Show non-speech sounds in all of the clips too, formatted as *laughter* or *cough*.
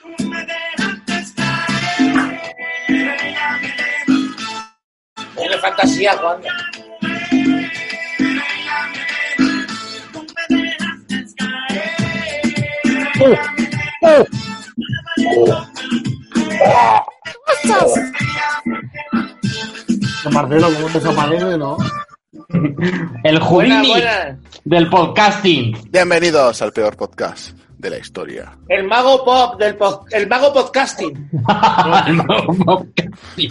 Tiene fantasía, Juan. Marcelo, ¿cómo desaparece, no? El Buena, buena. del podcasting. Bienvenidos al peor podcast de la historia. El mago pop del pod- el mago podcasting. *laughs* No, podcasting.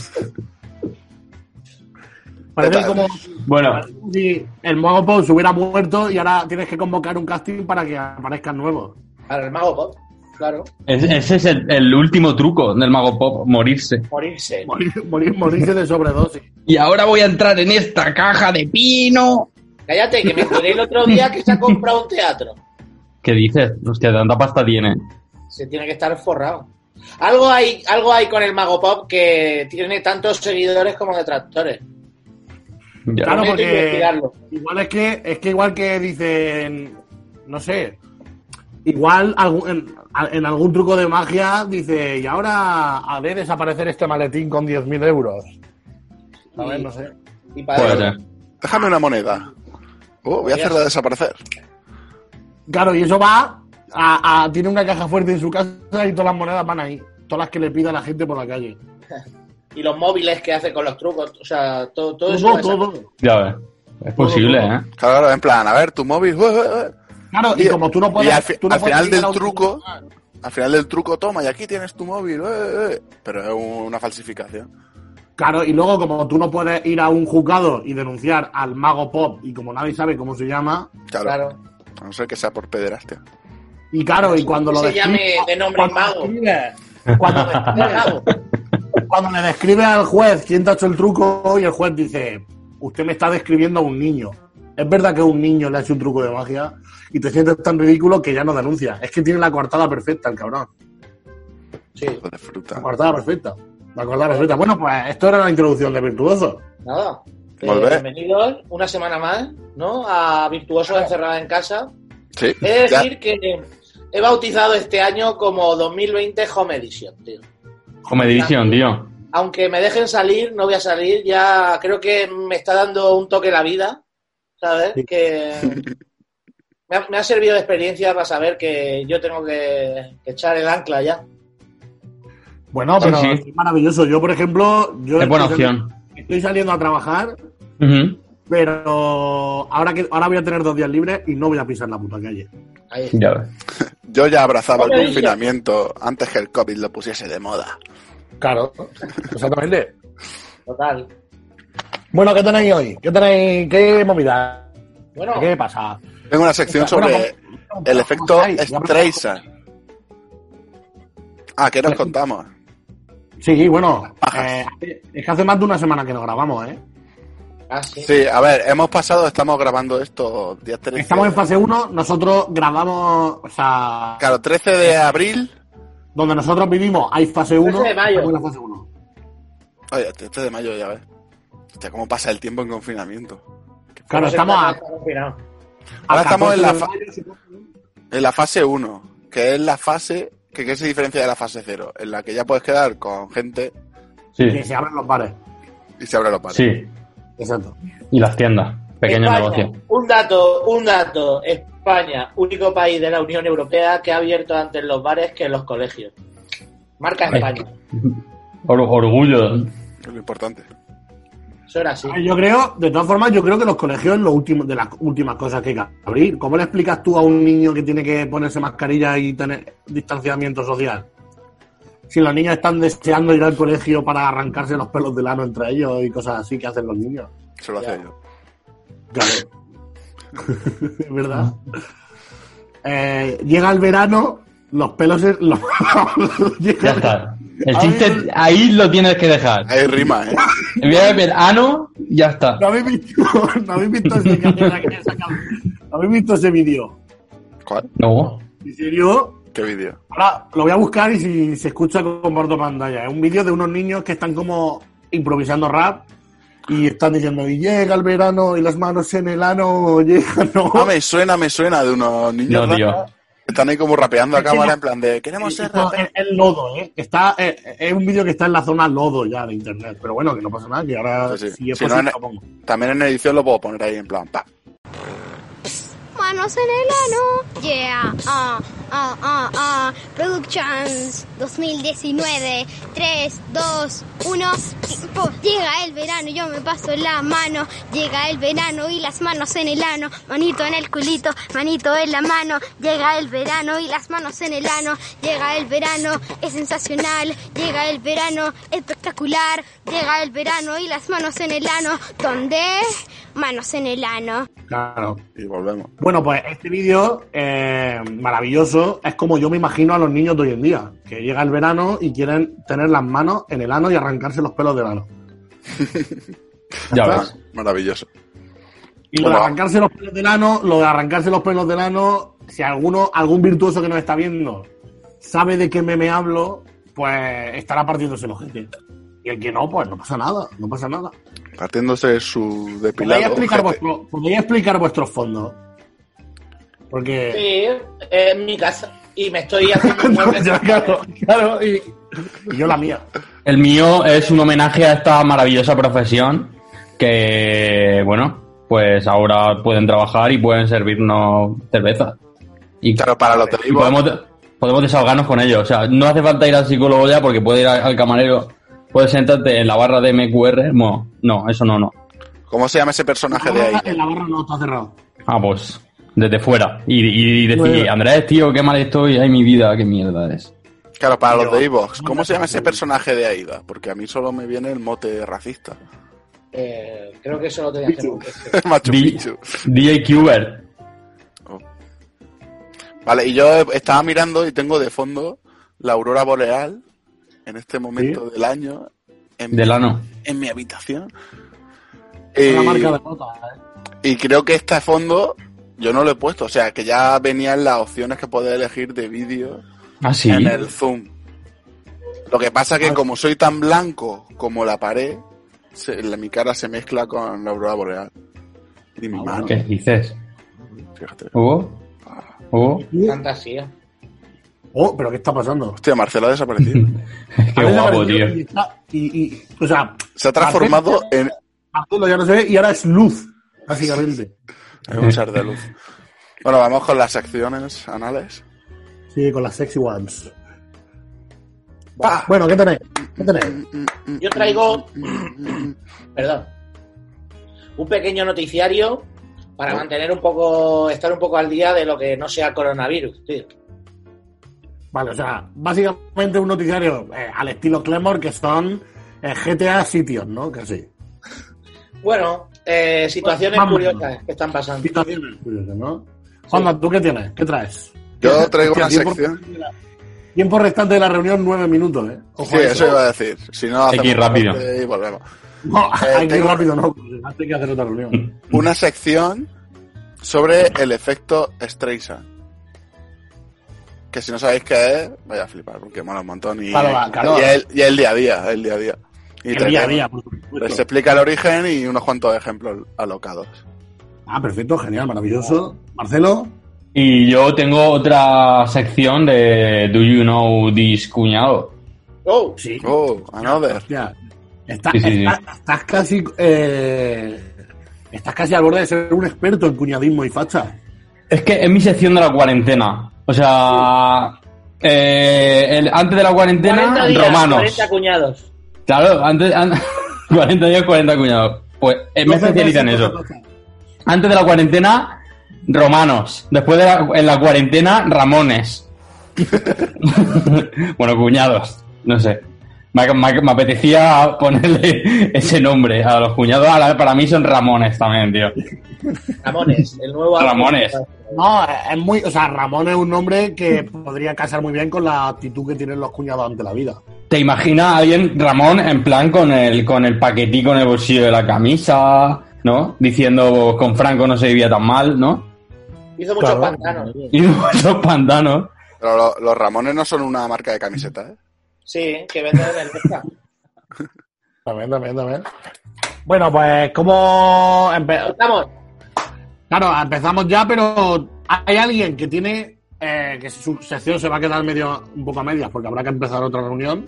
Parece como bueno, si el Mago Pop se hubiera muerto y ahora tienes que convocar un casting para que aparezcan nuevos. Para el mago pop, claro. es- ese es el, el último truco del mago pop, morirse. Morirse. Morir, morir- morirse de sobredosis. Y ahora voy a entrar en esta caja de pino. Cállate, que me enteré el otro día que se ha comprado un teatro. ¿Qué dices? Hostia, tanta pasta tiene. Se tiene que estar forrado. Algo hay, algo hay con el mago pop que tiene tantos seguidores como detractores. Ya. Claro, porque investigarlo. igual es que es que igual que dicen, no sé, igual en, en algún truco de magia dice, y ahora ha de desaparecer este maletín con 10.000 euros. ¿Sabes? Y- No sé. Y para ser. Déjame una moneda. Oh, voy a hacerla desaparecer. Claro, y eso va a, a- tiene una caja fuerte en su casa y todas las monedas van ahí. Todas las que le pida la gente por la calle. *laughs* y los móviles que hace con los trucos, o sea, todo, todo eso. Todo, todo. Ya ves. Es posible, todo. ¿eh? Claro, en plan, a ver, tu móvil. uh, uh, uh. Claro, y, Y- como tú no puedes. y al fi- tú no al puedes final del truco- Al final del truco, toma, y aquí tienes tu móvil. uh, uh. Pero es una falsificación. Claro, y luego como tú no puedes ir a un juzgado y denunciar al mago pop y como nadie sabe cómo se llama, Claro. Claro. A no ser que sea por pederastia. y claro, y cuando lo se llame describe- de nombre cuando mago. describe- Cuando, describe- *laughs* cuando le describe al juez quién te ha hecho el truco y el juez dice, usted me está describiendo a un niño. Es verdad que un niño le ha hecho un truco de magia y te sientes tan ridículo que ya no denuncia. Es que tiene la coartada perfecta el cabrón. Sí. La coartada perfecta. La coartada perfecta. Bueno, pues esto era la introducción de Virtuoso. nada. Eh, bienvenidos una semana más, ¿no? A Virtuoso encerrada en casa. Sí. He de ya. decir que he bautizado este año como 2020 Home Edition, tío. Como edición, tío. Aunque me dejen salir, no voy a salir. Ya creo que me está dando un toque la vida, ¿sabes? Sí. Que me ha, me ha servido de experiencia para saber que yo tengo que, que echar el ancla ya. Bueno, Sí, pero sí. es maravilloso. Yo, por ejemplo, yo Es buena estoy, opción. estoy saliendo a trabajar, Pero ahora que ahora voy a tener dos días libres y no voy a pisar la puta calle. Ahí está. Ya ves. *laughs* Yo ya abrazaba el confinamiento antes que el COVID lo pusiese de moda. Claro, exactamente. Total. Bueno, ¿qué tenéis hoy? ¿Qué tenéis? ¿Qué movida? Bueno, ¿Qué pasa? Tengo una sección Bueno, sobre ¿cómo- el efecto Streisand. Ah, ¿qué nos contamos? Sí, bueno, eh, es que hace más de una semana que nos grabamos, ¿eh? Ah, sí. Sí, a ver, hemos pasado, estamos grabando esto días 13. Estamos en fase 1, nosotros grabamos, o sea, Claro, 13 de abril. donde nosotros vivimos hay fase 1, 13 de mayo. en la fase 1. Oye, 13 de mayo ya ves. Hostia, cómo pasa el tiempo en confinamiento. Claro, estamos a. Ahora estamos en 14 la fa-. En la fase 1, que es la fase que ¿qué se diferencia de la fase 0, en la que ya puedes quedar con gente que Sí, se abren los bares. y se abre los bares. sí. Exacto. Y las tiendas. Pequeños España, negocios. Un dato, un dato. España, único país de la Unión Europea que ha abierto antes los bares que los colegios. Marca. España. Or- orgullo. Es lo importante. Eso era así. Yo creo, de todas formas, yo creo que los colegios es lo último, de las últimas cosas que hay que abrir. ¿Cómo le explicas tú a un niño que tiene que ponerse mascarilla y tener distanciamiento social? Si los niños están deseando ir al colegio para arrancarse los pelos del ano entre ellos y cosas así que hacen los niños. Eso lo hacía yo. Claro. *laughs* es verdad. Eh, llega el verano, los pelos... se- los- *laughs* Ya está. El chiste ver. ahí lo tienes que dejar. Hay rima, ¿eh? En vez de ver ano, ya está. ¿No habéis visto, *laughs* ¿no habéis visto ese, ¿no habéis visto ese vídeo? ¿Cuál? No. ¿En serio? ¿Qué vídeo? Ahora lo voy a buscar y si se escucha con bordo pantalla. Es un vídeo de unos niños que están como improvisando rap y están diciendo, y llega el verano y las manos en el ano, llega, no. Ah, me suena, me suena de unos niños No, tío. Están ahí como rapeando a cámara en plan de queremos ser es, es lodo, ¿eh? Está, eh, es un vídeo que está en la zona lodo ya de internet. Pero bueno, que no pasa nada, que ahora Sí, sí. si es Si no, posible, en- lo pongo. También en edición lo puedo poner ahí en plan, pa. Manos en el ano. Yeah, ah, ah, ah, ah. Productions 2019. 3, 2, 1. Tiempo. Llega el verano, yo me paso la mano. Llega el verano y las manos en el ano. Manito en el culito, manito en la mano. Llega el verano y las manos en el ano. Llega el verano, es sensacional. Llega el verano, espectacular. Llega el verano y las manos en el ano. ¿Dónde? Manos en el ano. Claro. Y volvemos. Bueno, pues este vídeo eh, maravilloso es como yo me imagino a los niños de hoy en día, que llega el verano y quieren tener las manos en el ano y arrancarse los pelos del ano. *laughs* Ya ves. Maravilloso. Y lo de arrancarse los pelos del ano, lo de arrancarse los pelos del ano, si alguno, algún virtuoso que nos está viendo sabe de qué meme hablo, pues estará partiéndose el ojete. Y el que no, pues no pasa nada, no pasa nada. Partiéndose su ¿Podéis depilado. explicar, ojete. vuestro, podéis explicar vuestros fondos? Porque... Sí, en mi casa. Y me estoy *laughs* haciendo un mueble. Ya, claro, claro, y, y yo la mía. El mío es un homenaje a esta maravillosa profesión que, bueno, pues ahora pueden trabajar y pueden servirnos cerveza. Y, Claro, para los y podemos, podemos desahogarnos con ello. O sea, no hace falta ir al psicólogo ya porque puede ir al al camarero, puedes sentarte en la barra de MQR. No, no, eso no, no. ¿cómo se llama ese personaje de ahí? En la barra no está cerrado. Ah, pues desde fuera. Y, y decir, Bueno. Andrés, tío, qué mal estoy, ay mi vida, qué mierda es. Claro, para los de Evox, ¿cómo se llama ese personaje de Aida? Porque a mí solo me viene el mote racista. Eh, creo que eso lo tenía que hacer. *laughs* Machu Picchu. DJ Cuber. Vale, y yo estaba mirando y tengo de fondo la aurora boreal en este momento del año en, Del ano. en mi habitación. Es una Y- marca de nota, ¿eh? Y creo que este fondo yo no lo he puesto, o sea, que ya venían las opciones que puedes elegir de vídeo Ah, sí. en el zoom. Lo que pasa Ah. que como soy tan blanco como la pared, se- la- mi cara se mezcla con la aurora boreal. Y mi Ah, mano, ¿Qué dices? fíjate. ¿Hugo? ¿Hugo? Fantasía. Oh, pero ¿qué está pasando? Hostia, Marcelo ha desaparecido. *laughs* Qué Ha guapo, tío. Y- y- o sea, Se ha transformado en, Marcelo ya no se ve y ahora es luz, básicamente. En un ser de luz. *laughs* Bueno, vamos con las secciones anales. Sí, con las sexy ones. ¡Pah! Bueno, ¿qué tenéis? ¿Qué tenéis? Yo traigo, perdón, un pequeño noticiario para mantener un poco, estar un poco al día de lo que no sea coronavirus, tío. Vale, o sea, básicamente un noticiario eh, al estilo Clemor que son eh, GTA sitios, ¿no? Casi. Bueno, eh, situaciones Vamos. curiosas que están pasando. Situaciones curiosas, ¿no? Juanma, ¿tú qué tienes? ¿Qué traes? Yo traigo Hostia, una tiempo- sección. Tiempo restante de la reunión, nueve minutos, ¿eh? Ojo Sí, eso iba a decir. Si no, Hay que ir hacemos rápido. Y volvemos. *laughs* No, hay que ir tengo- rápido, no. Hay que hacer otra reunión. *laughs* Una sección sobre el efecto Streisand. Que si no sabéis qué es, vaya a flipar, porque mola un montón. Y, Claro, va, claro. y es, el- y es el día a día, es el día a día. Y El te- día a día, por Les explica el origen y unos cuantos ejemplos alocados. Ah, perfecto, genial, maravilloso. Marcelo, Y yo tengo otra sección de Do You Know This Cuñado? Oh, sí. Oh, another. Hostia, está- Sí, sí, sí. está- estás casi. eh, estás casi al borde de ser un experto en cuñadismo y facha. Es que es mi sección de la cuarentena. O sea, eh, el- antes de la 40 cuarentena, días, romanos. 40 cuñados. Claro, antes, an- *laughs* 40 días, 40 cuñados. Pues eh, me especializo en eso. Antes de la cuarentena, romanos. Después de la, en la cuarentena, ramones. *laughs* bueno, cuñados. No sé. Me, me- me apetecía ponerle *laughs* ese nombre a los cuñados. A la- para mí son ramones también, tío. Ramones, el nuevo. Ramones. No, es muy. O sea, Ramón es un nombre que podría casar muy bien con la actitud que tienen los cuñados ante la vida. ¿Te imaginas a alguien, Ramón, en plan con el, con el paquetico en el bolsillo de la camisa, ¿no? Diciendo con Franco no se vivía tan mal, ¿no? Hizo muchos Claro. pantanos. Y esos pantanos. Pero lo- los Ramones no son una marca de camiseta, ¿eh? Sí, que vende en el Pesca. *laughs* También, también, también. Bueno, pues, ¿cómo empe- Estamos. Claro, empezamos ya, pero hay alguien que tiene eh, que su sección se va a quedar medio un poco a medias porque habrá que empezar otra reunión.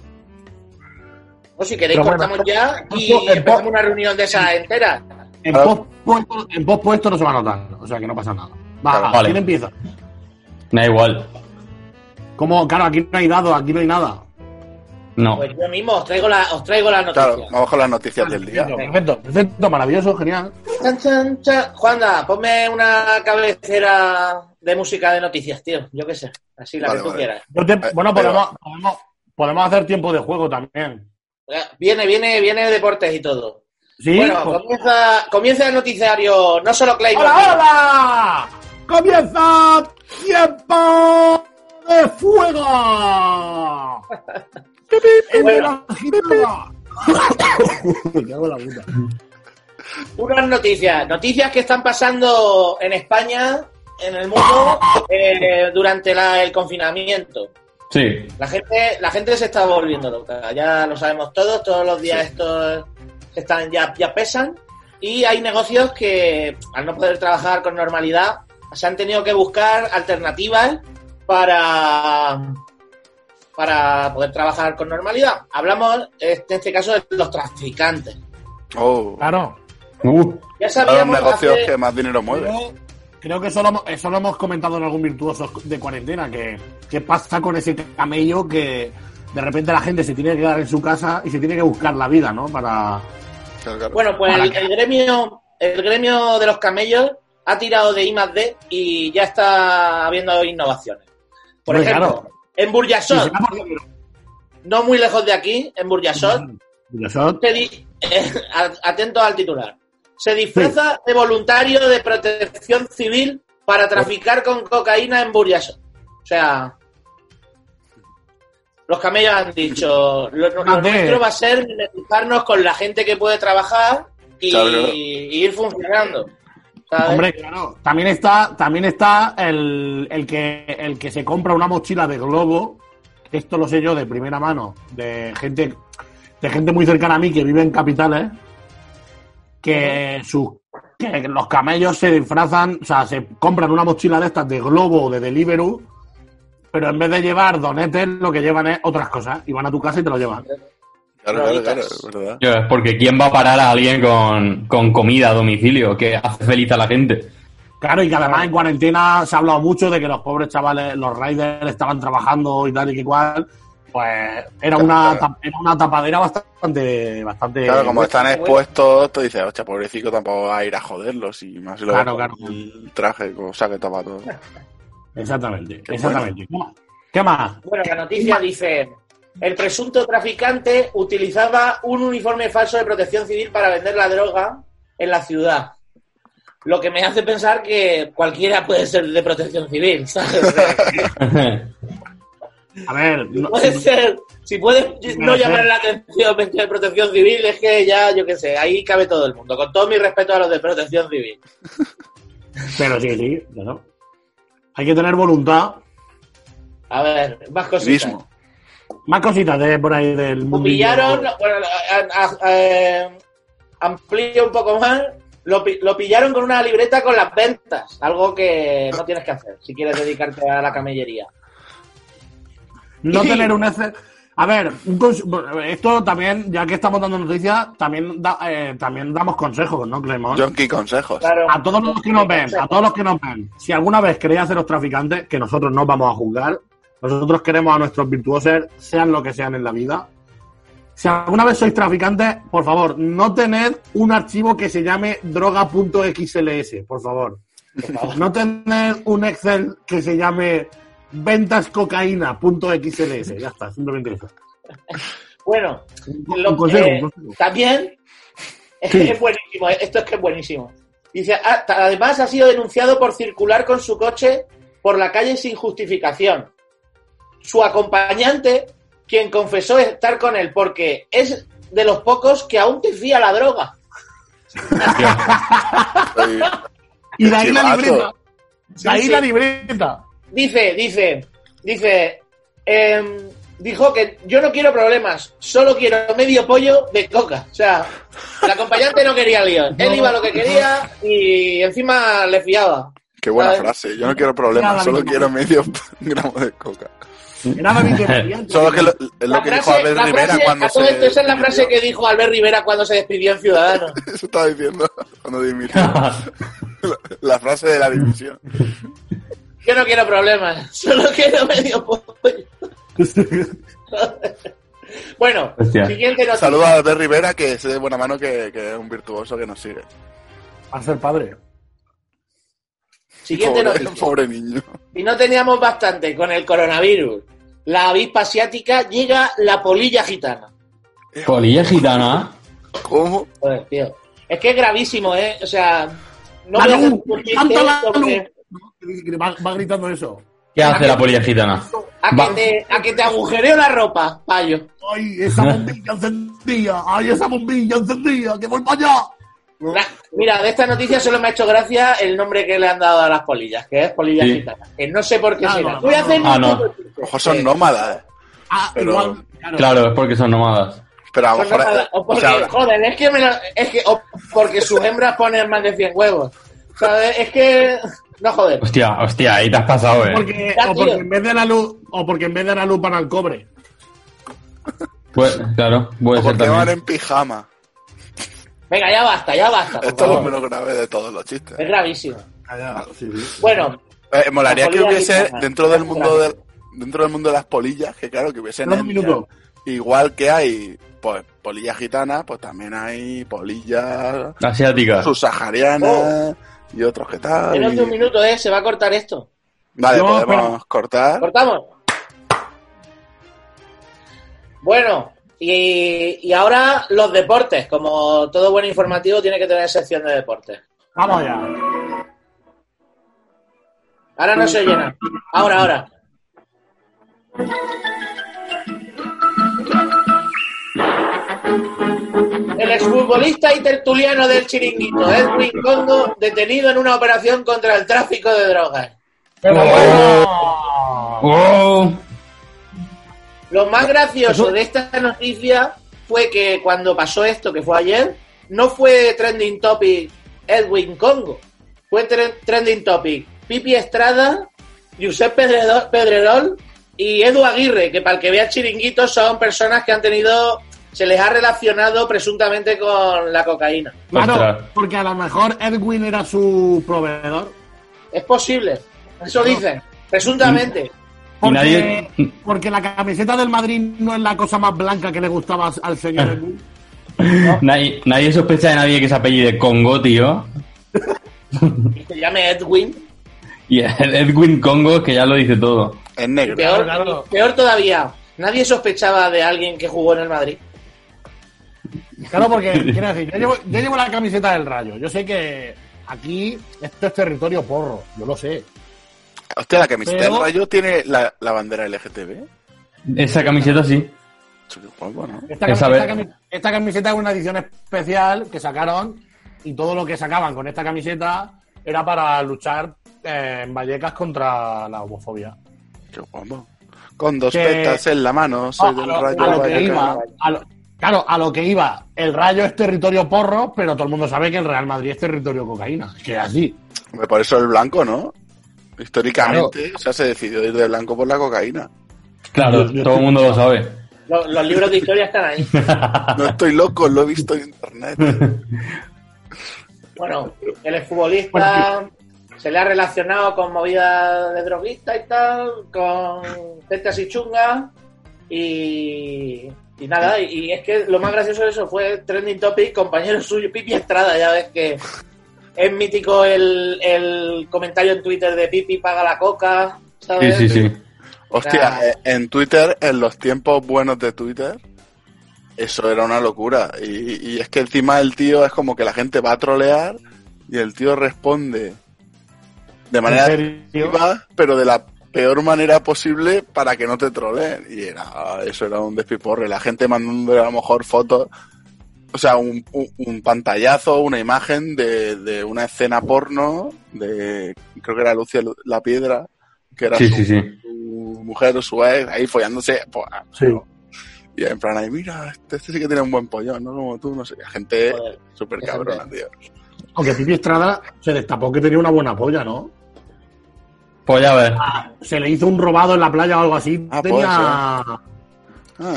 O si queréis, bueno, cortamos ya y empezamos una reunión de esas entera. En pospuesto en pospuesto no se va a notar, o sea que no pasa nada. Va, Claro, vale. ¿quién empieza? Da igual. ¿Cómo? Claro, aquí no hay dados, aquí no hay nada. No. Pues yo mismo os traigo la, os traigo la noticia. Claro, vamos con las noticias del día. Perfecto, perfecto, maravilloso, genial. Chan, chan, chan. Juanda, ponme una cabecera de música de noticias, tío. Yo qué sé. Así la Vale, que tú vale. quieras. Te- Eh, bueno, podemos, podemos, podemos hacer tiempo de juego también. Viene, viene, viene deportes y todo. ¿Sí? Bueno, Pues- comienza, comienza el noticiario, no solo Claymore. ¡Hola, hola! ¡Comienza tiempo de fuego! *laughs* En *laughs* la puta. Unas noticias, noticias que están pasando en España, en el mundo, *laughs* eh, durante la- el confinamiento. Sí. La gente, la gente se está volviendo loca, ya lo sabemos todos, todos los días estos están ya, ya pesan y hay negocios que al no poder trabajar con normalidad se han tenido que buscar alternativas para para poder trabajar con normalidad. Hablamos en este caso de los traficantes. Oh, Claro. Uh, Ya los sabíamos negocios hace- que más dinero mueven. Creo, que eso lo, hemos- eso lo hemos comentado en algún virtuoso de cuarentena, que qué pasa con ese camello que de repente la gente se tiene que quedar en su casa y se tiene que buscar la vida, ¿no? Para... Bueno, pues Para el, que- el gremio, el gremio de los camellos ha tirado de I más D y ya está habiendo innovaciones. Por ejemplo, claro. en Burjasot, no muy lejos de aquí, en Burjasot, Burjasot. di- *laughs* eh, atento al titular, se disfraza de voluntario de protección civil para traficar con cocaína en Burjasot. O sea, los camellos han dicho, lo, lo nuestro va a ser mimetizarnos con la gente que puede trabajar y, ir funcionando. ¿sabes? Hombre, claro. También está, también está el, el que el que se compra una mochila de globo. Esto lo sé yo de primera mano, de gente, de gente muy cercana a mí que vive en capitales, que sus que los camellos se disfrazan, o sea, se compran una mochila de estas de globo o de Deliveroo, pero en vez de llevar donetes, lo que llevan es otras cosas. Y van a tu casa y te lo llevan. Claro, claro, claro, es verdad. porque ¿quién va a parar a alguien con, con comida a domicilio que hace feliz a la gente? Claro, y que además en cuarentena se ha hablado mucho de que los pobres chavales, los riders estaban trabajando y tal y que igual. Pues era una, Claro. era una tapadera bastante. bastante Claro, como están expuestos, tú dices, hostia, pobrecito, tampoco va a ir a joderlos y más lo Claro, claro. el traje, cosa que tapa todo. *laughs* Exactamente, Qué exactamente. ¿Qué más? ¿Qué más? Bueno, la noticia dice, el presunto traficante utilizaba un uniforme falso de protección civil para vender la droga en la ciudad. Lo que me hace pensar que cualquiera puede ser de protección civil, ¿sabes? *laughs* A ver, no- puede ser, si puedes no llamar la atención de protección civil, es que ya, yo qué sé, ahí cabe todo el mundo. Con todo mi respeto a los de protección civil. *laughs* pero sí, sí, claro. Hay que tener voluntad. A ver, más cositas. Mismo. Más cositas de por ahí del Lo mundo. pillaron, bueno, a- a- a- amplío un poco más, lo, lo pillaron con una libreta con las ventas, algo que no tienes que hacer si quieres dedicarte a la camellería. No *laughs* tener un Excel. A ver, un cons- esto también, ya que estamos dando noticias, también, da- eh, también damos consejos, ¿no, Clemón? Junkie consejos. Claro. A todos los que nos ven, a todos los que nos ven, si alguna vez queréis haceros traficantes, que nosotros no vamos a juzgar, nosotros queremos a nuestros virtuosos, sean lo que sean en la vida. Si alguna vez sois traficantes, por favor, no tened un archivo que se llame droga.xls, por favor. No tened un Excel que se llame ventascocaína.xls. Ya está, simplemente eso. Bueno, lo- consejo, eh, consejo. también Sí. es buenísimo, esto es que es buenísimo. Dice, ah, además ha sido denunciado por circular con su coche por la calle sin justificación. Su acompañante, quien confesó estar con él porque es de los pocos que aún te fía la droga. *laughs* Y de ahí la libreta. De ahí la libreta. Dice, dice, dice, em, dijo que yo no quiero problemas, solo quiero medio pollo de coca. O sea, el acompañante no quería lío. *laughs* Él iba a lo que quería y encima le fiaba. Qué buena ¿Sabes? frase. Yo no quiero problemas, solo quiero medio *laughs* gramo de coca. Solo que lo- es lo La que dijo frase- Albert la Rivera frase- cuando se. esto, esa es la frase que dijo Albert Rivera cuando se despidió en Ciudadanos. *laughs* Eso estaba diciendo cuando dimitió. la, la frase de la dimisión. Yo no quiero problemas, *laughs* solo quiero medio pollo. *laughs* bueno, Hostia. siguiente noticia. Saludos a Albert Rivera, que sé de buena mano que, que es un virtuoso que nos sigue. A ser padre. Siguiente Pobre, noticia. pobre niño. Si no teníamos bastante con el coronavirus, la avispa asiática, llega la polilla gitana. Polilla gitana. ¿Cómo? Joder, tío. Es que es gravísimo, ¿eh? O sea, no ¡La Va, va gritando eso. ¿Qué hace la polilla gitana? A que, te, a que te agujereo la ropa, payo. ¡Ay, esa bombilla encendida! ¡Ay, esa bombilla encendida! ¡Que voy para allá! Mira, de esta noticia solo me ha hecho gracia el nombre que le han dado a las polillas, que es polilla Sí. gitana. Que no sé por qué Ah, será. no, Voy a hacer no. Ah, no. Ojo, son nómadas. eh. Ah, Pero- igual. Claro. Claro, es porque son nómadas. Pero a lo son mejor. nómadas, o o porque, sea, joder, es que, me lo- es que o porque sus hembras ponen más de 100 huevos. ¿Sabes? Es que. No joder. Hostia, hostia, ahí te has pasado, eh. Porque, Ya, o porque en vez de la luz, o porque en vez de la luz van al cobre. Pues, claro, puede o ser porque van en pijama. Venga, ya basta, ya basta. por Esto es lo favor. menos grave de todos los chistes. Es gravísimo. Sí, sí. Bueno, Eh, molaría La que hubiese dentro del mundo del dentro del mundo de las polillas, que claro, que hubiese Espera un minuto. igual que hay pues polillas gitanas, pues también hay polillas Asiática. subsaharianas y otros que tal. menos y- de un minuto, ¿eh? Se va a cortar esto. Vale, No, podemos cortar. ¿Cortamos? Bueno, y, y ahora los deportes. Como todo buen informativo tiene que tener sección de deportes. Vamos allá. Ahora no se llena. Ahora, ahora. El exfutbolista y tertuliano del chiringuito, Edwin Congo, detenido en una operación contra el tráfico de drogas. ¡Oh! Lo más gracioso de esta noticia fue que cuando pasó esto, que fue ayer, no fue trending topic Edwin Congo. Fue tre- trending topic Pipi Estrada, Josep Pedrerol, Pedrerol y Edu Aguirre, que para el que vea chiringuito son personas que han tenido, se les ha relacionado presuntamente con la cocaína. Claro, porque a lo mejor Edwin era su proveedor. Es posible, eso dicen, presuntamente. Porque, nadie- porque la camiseta del Madrid no es la cosa más blanca que le gustaba al señor *laughs* Edwin. Nadie, nadie sospecha de nadie que se apellide Congo, tío. Y se llame Edwin. Y el Edwin Congo, que ya lo dice todo. Es negro. Peor, claro. peor todavía, nadie sospechaba de alguien que jugó en el Madrid. Claro, porque, *laughs* quiero decir, yo llevo, yo llevo la camiseta del Rayo. Yo sé que aquí esto es territorio porro. Yo lo sé. Hostia, la camiseta Pero- del rayo tiene la, la bandera LGTB. Esa camiseta sí. Guapo, ¿no? Esta, Esa cami- vez- esta cami- esta camiseta es una edición especial que sacaron y todo lo que sacaban con esta camiseta era para luchar eh, en Vallecas contra la homofobia. Qué guapo. Con dos Que- petas en la mano, soy a, del lo, rayo a lo que Vallecano. iba, a lo- claro, a lo que iba, el Rayo es territorio porro, pero todo el mundo sabe que el Real Madrid es territorio cocaína. Que es así. Por eso el blanco, ¿no? Históricamente, o sea, se decidió ir de blanco por la cocaína. Claro, Yo- yo todo el mundo lo sabe. Los, los libros de historia están ahí. *laughs* No estoy loco, lo he visto en internet. Bueno, el exfutbolista se le ha relacionado con movidas de droguista y tal, con gente así chunga y, y nada, y, y es que lo más gracioso de eso fue trending topic, compañero *laughs* suyo, Pipi Estrada, ya ves que es mítico el, el comentario en Twitter de Pipi paga la coca, Sí, ¿sabes? sí, sí. Hostia, Ah. eh, en Twitter, en los tiempos buenos de Twitter, eso era una locura. Y, y es que encima el tío es como que la gente va a trolear y el tío responde de manera activa, pero de la peor manera posible para que no te troleen. Y era, eso era un despiporre. La gente mandando a lo mejor fotos, o sea, un, un- un pantallazo, una imagen de, de una escena porno de, creo que era Lucia Lu- la Piedra, que era Sí, su, sí, sí. su mujer o su ex, ahí follándose. pues, Sí. Y en plan, ahí, mira, este, este sí que tiene un buen pollón, ¿no? Como tú, no sé. Gente Joder. súper cabrona, gente. tío. Aunque Pipi Estrada se destapó que tenía una buena polla, ¿no? Pues ya ves. Se le hizo un robado en la playa o algo así. Ah, Tenía. Ah,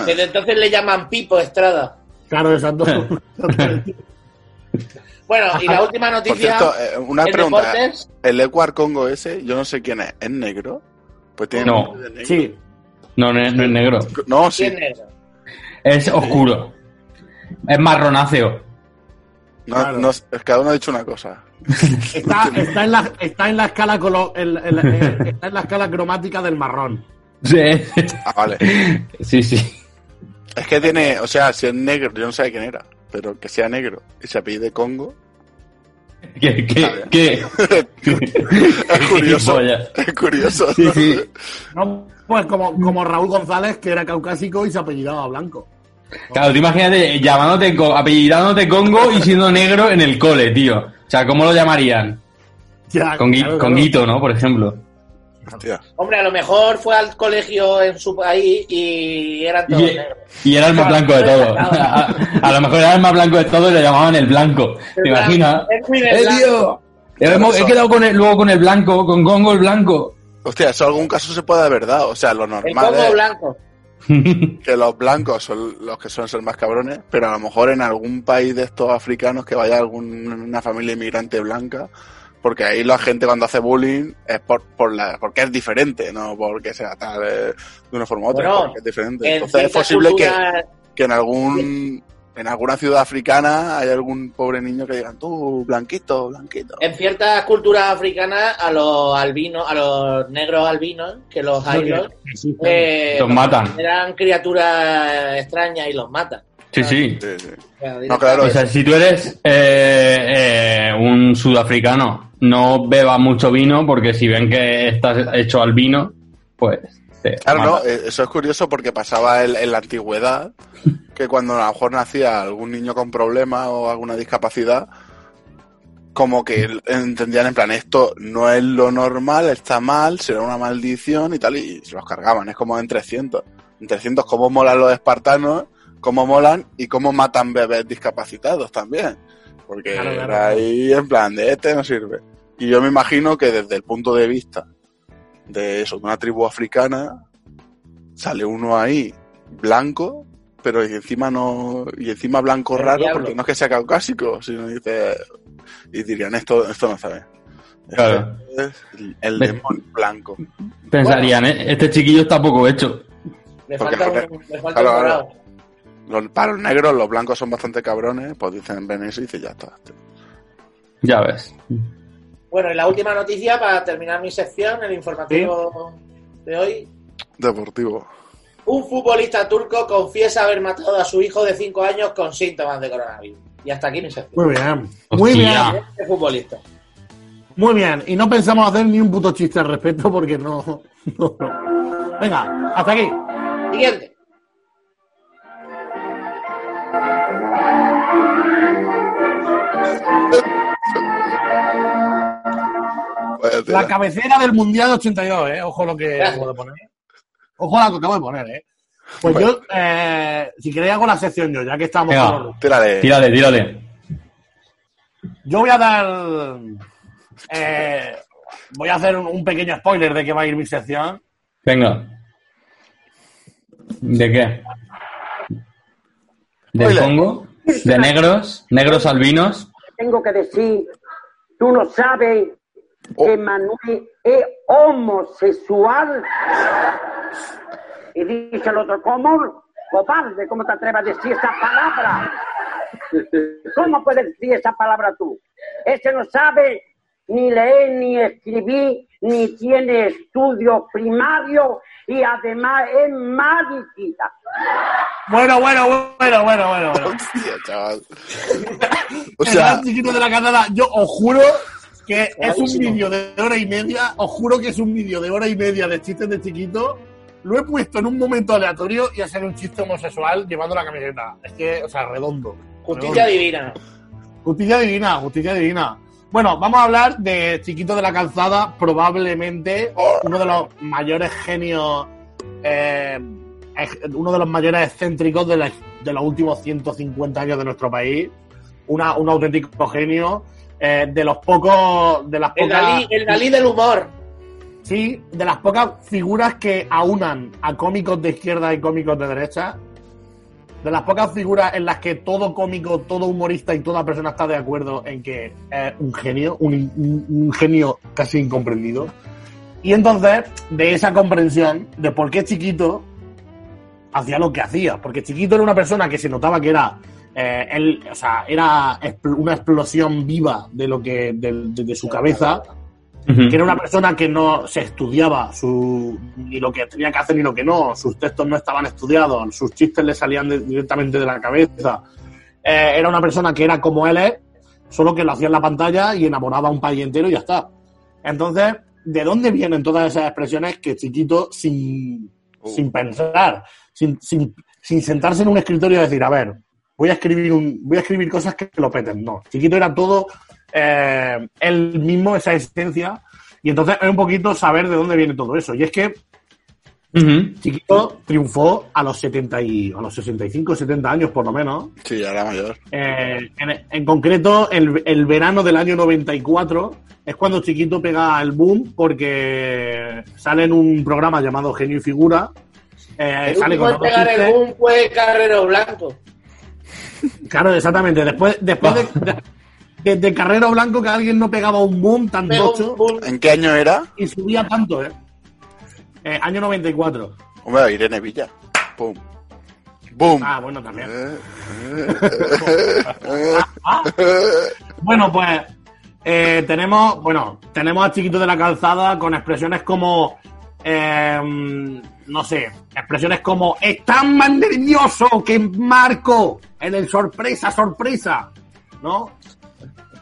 Desde entonces le llaman Pipo Estrada. Claro, *laughs* exacto. Bueno, y la última por noticia. cierto, eh, una pregunta. deportes. El Ecuar Congo ese, yo no sé quién es. ¿Es negro? Pues tiene No. nombre de negro. sí. No, no es, no es negro. No, sí. ¿Quién es? Es oscuro. Es marronáceo. No, Claro. no, es cada uno ha dicho una cosa. Está, está en la, está en la escala colo- en- en- en- está en la escala cromática del marrón. Sí, Ah, vale. sí. sí. Es que tiene, o sea, si es negro, yo no sé quién era, pero que sea negro y se apellide Congo, ¿Qué? ¿Qué? ¿Qué? es *laughs* curioso. Es curioso. Sí, sí. No, pues como, como Raúl González, que era caucásico y se apellidaba Blanco. Claro, tú imagínate llamándote, apellidándote Congo y siendo negro en el cole, tío. O sea, ¿cómo lo llamarían? Ya, Congui- claro, claro. Conguito, ¿no? Por ejemplo. Hostia. Hombre, a lo mejor fue al colegio en su país y eran todos Y, negros. y era el más blanco de todo. A, *laughs* a lo mejor era el más blanco de todo y le llamaban el blanco. ¿Te El imaginas? ¡Eh, tío! Hemos- he quedado con el, luego con el blanco, con Congo el blanco. Hostia, eso algún caso se puede haber dado. O sea, lo El normal Congo es blanco. *laughs* que los blancos son los que suelen ser más cabrones, pero a lo mejor en algún país de estos africanos que vaya alguna familia inmigrante blanca, porque ahí la gente cuando hace bullying es por, por la, porque es diferente, no porque sea tal eh, de una forma u otra, Bueno, porque es diferente. En Entonces es posible que, que en algún en alguna ciudad africana hay algún pobre niño que digan tú blanquito, blanquito. En ciertas culturas africanas, a los albinos, a los negros albinos, que los Highlands, eh, Los matan. eran criaturas extrañas y los matan. Sí, sí. Sí, sí. O sea, No, claro, O sea, si tú eres eh, eh, un sudafricano, no bebas mucho vino porque si ven que estás hecho al vino, pues Claro, no, eh, eso es curioso porque pasaba en, en la antigüedad que cuando a lo mejor nacía algún niño con problemas o alguna discapacidad, como que entendían en plan, esto no es lo normal, está mal, será una maldición y tal, y se los cargaban, es como en 300. En 300, cómo molan los espartanos, cómo molan y cómo matan bebés discapacitados también. Porque Claro, claro. era ahí en plan, de este no sirve. Y yo me imagino que desde el punto de vista de eso, de una tribu africana, sale uno ahí blanco, pero y encima no, y encima blanco El raro, diablo. porque no es que sea caucásico, sino dice, y dirían esto, esto no sabe. Claro. Esto es el, el demonio blanco. Pensarían, ¿eh? Este chiquillo está poco hecho. Le falta no- un, le falta claro, un claro. dorado. Los, para los negros, los blancos son bastante cabrones, pues dicen ven y dice ya está. Ya ves. Bueno, y la última noticia para terminar mi sección, el informativo de hoy. Deportivo. Un futbolista turco confiesa haber matado a su hijo de 5 años con síntomas de coronavirus. Y hasta aquí mi sección. Muy bien. Muy Hostia. bien. Este futbolista. Muy bien. Y no pensamos hacer ni un puto chiste al respecto porque no. no, no. Venga, hasta aquí. Siguiente. La cabecera del Mundial 82, ¿eh? Ojo lo que *laughs* acabo de poner. Ojo lo que acabo de poner, ¿eh? Pues Bueno. yo, eh, si queréis hago la sección yo, ya que estamos Venga. los- Tírale. Tírale, tírale. Yo voy a dar... eh, voy a hacer un, un pequeño spoiler de que va a ir mi sección. Venga. ¿De qué? ¿Del Spoiler. Congo? ¿De negros? ¿Negros albinos? tengo que decir, tú no sabes Oh. que Manuel es homosexual. Y dice el otro, ¿cómo? Cobarde, ¿cómo te atreves a decir esa palabra? ¿Cómo puedes decir esa palabra tú? Ese no sabe ni leer ni escribir, ni tiene estudios primarios y además es mariquita. Bueno, bueno, bueno, bueno, bueno. bueno. Hostia, chaval. O El sea, gran chiquito de la canada, yo os juro que es un vídeo de hora y media, os juro que es un vídeo de hora y media de chistes de chiquito. Lo he puesto en un momento aleatorio y ha sido un chiste homosexual llevando la camiseta. Es que, o sea, redondo. Justicia Redondo. divina. Justicia divina, justicia divina. Bueno, vamos a hablar de Chiquito de la Calzada, probablemente uno de los mayores genios, eh, uno de los mayores excéntricos de, la- de los últimos 150 años de nuestro país. Una, un auténtico genio. Eh, de los pocos. De las El pocas. Dalí, el Dalí del humor. Sí, de las pocas figuras que aunan a cómicos de izquierda y cómicos de derecha. De las pocas figuras en las que todo cómico, todo humorista y toda persona está de acuerdo en que es un genio, un, un- un genio casi incomprendido. Y entonces, de esa comprensión de por qué Chiquito hacía lo que hacía. Porque Chiquito era una persona que se notaba que era. Eh, él, o sea, era una explosión viva de lo que. de, de- de su cabeza. Que era una persona que no se estudiaba su, ni lo que tenía que hacer ni lo que no. Sus textos no estaban estudiados, sus chistes le salían de- directamente de la cabeza. Eh, era una persona que era como él es, solo que lo hacía en la pantalla y enamoraba a un país entero y ya está. Entonces, ¿de dónde vienen todas esas expresiones que Chiquito, sin, Uh. sin pensar, sin, sin, sin sentarse en un escritorio y decir, a ver, voy a escribir un, voy a escribir cosas que lo peten? No, Chiquito era todo eh, él mismo, esa esencia, y entonces es un poquito saber de dónde viene todo eso. Y es que. Chiquito triunfó a los 70 y, a los 65, 70 años por lo menos. Sí, ya era mayor. Eh, en, en concreto, el, el verano del año 94 es cuando Chiquito pega el boom porque sale en un programa llamado Genio y Figura. eh, El sale otros pegar el boom fue Carrero Blanco. Claro, exactamente. Después, después *laughs* de, de, Carrero Blanco que alguien no pegaba un boom tan tocho. ¿En qué año era? y subía tanto, ¿eh? Eh, año 94. Hombre, Irene Villa. Pum. Boom. Ah, bueno, también. Eh, *laughs* eh, Bueno, pues eh, tenemos, bueno, tenemos a Chiquito de la Calzada con expresiones como, eh, no sé, expresiones como es tan más nervioso que Marco en el sorpresa, sorpresa, ¿no?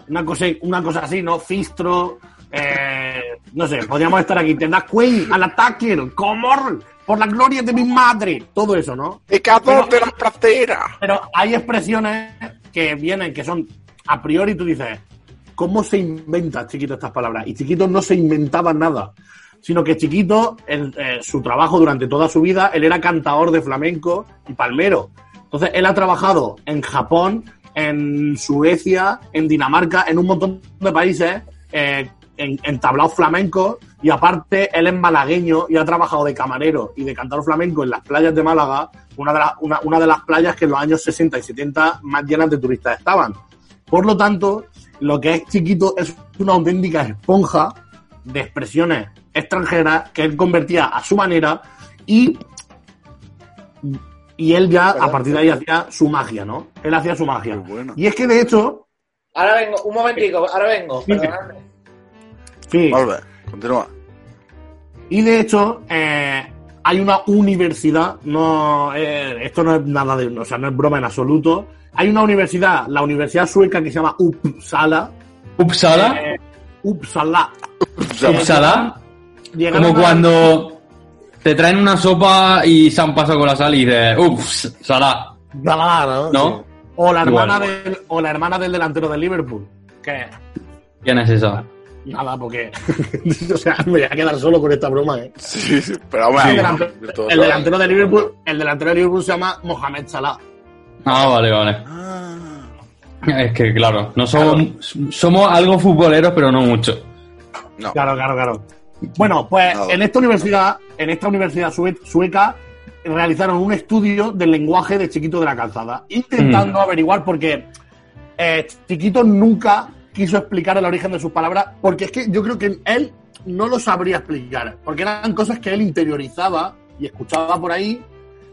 Una cosa, una cosa así, ¿no? Fistro, eh, no sé, podríamos estar aquí. Tendrás Queen, al ataque, Comor, por la gloria de mi madre, todo eso, ¿no? Pecador de la pradera. Pero hay expresiones que vienen, que son a priori, tú dices, ¿cómo se inventa Chiquito estas palabras? Y Chiquito no se inventaba nada, sino que Chiquito, en eh, su trabajo durante toda su vida, él era cantador de flamenco y palmero. Entonces, él ha trabajado en Japón, en Suecia, en Dinamarca, en un montón de países, eh, en, en tablaos flamencos, y aparte, él es malagueño y ha trabajado de camarero y de cantador flamenco en las playas de Málaga, una de, las- una, una de las playas que en los años 60 y 70 más llenas de turistas estaban. Por lo tanto, lo que es chiquito es una auténtica esponja de expresiones extranjeras que él convertía a su manera y, y él ya a partir de ahí hacía su magia, ¿no? Él hacía su magia. Bueno. Y es que de hecho, Ahora vengo, un momentico, ahora vengo. Perdonadme. sí, Volve, continúa. y de hecho eh, hay una universidad, no, eh, esto no es nada de, o sea, no es broma en absoluto. Hay una universidad, la universidad sueca que se llama Uppsala, Uppsala. eh, Uppsala, Uppsala. Llegaron Como a- cuando te traen una sopa y se han pasado con la sal y dices, ups, sala. Claro, ¿No? sí. O la hermana igual. del, o la hermana del delantero de Liverpool. Que ¿Quién es esa? nada, porque *laughs* o sea, me voy a quedar solo con esta broma, ¿eh? Sí, sí, pero hombre, el, vamos, delantero, todo el delantero de Liverpool, el delantero de Liverpool se llama Mohamed Salah. Ah, vale, vale. Ah, Es que, claro, no somos, somos algo futboleros, pero no mucho. no. Claro, claro, claro. Bueno, pues en esta universidad, en esta universidad sue- sueca, realizaron un estudio del lenguaje de Chiquito de la Calzada, intentando Mm. averiguar porque eh, Chiquito nunca quiso explicar el origen de sus palabras, porque es que yo creo que él no lo sabría explicar, porque eran cosas que él interiorizaba y escuchaba por ahí,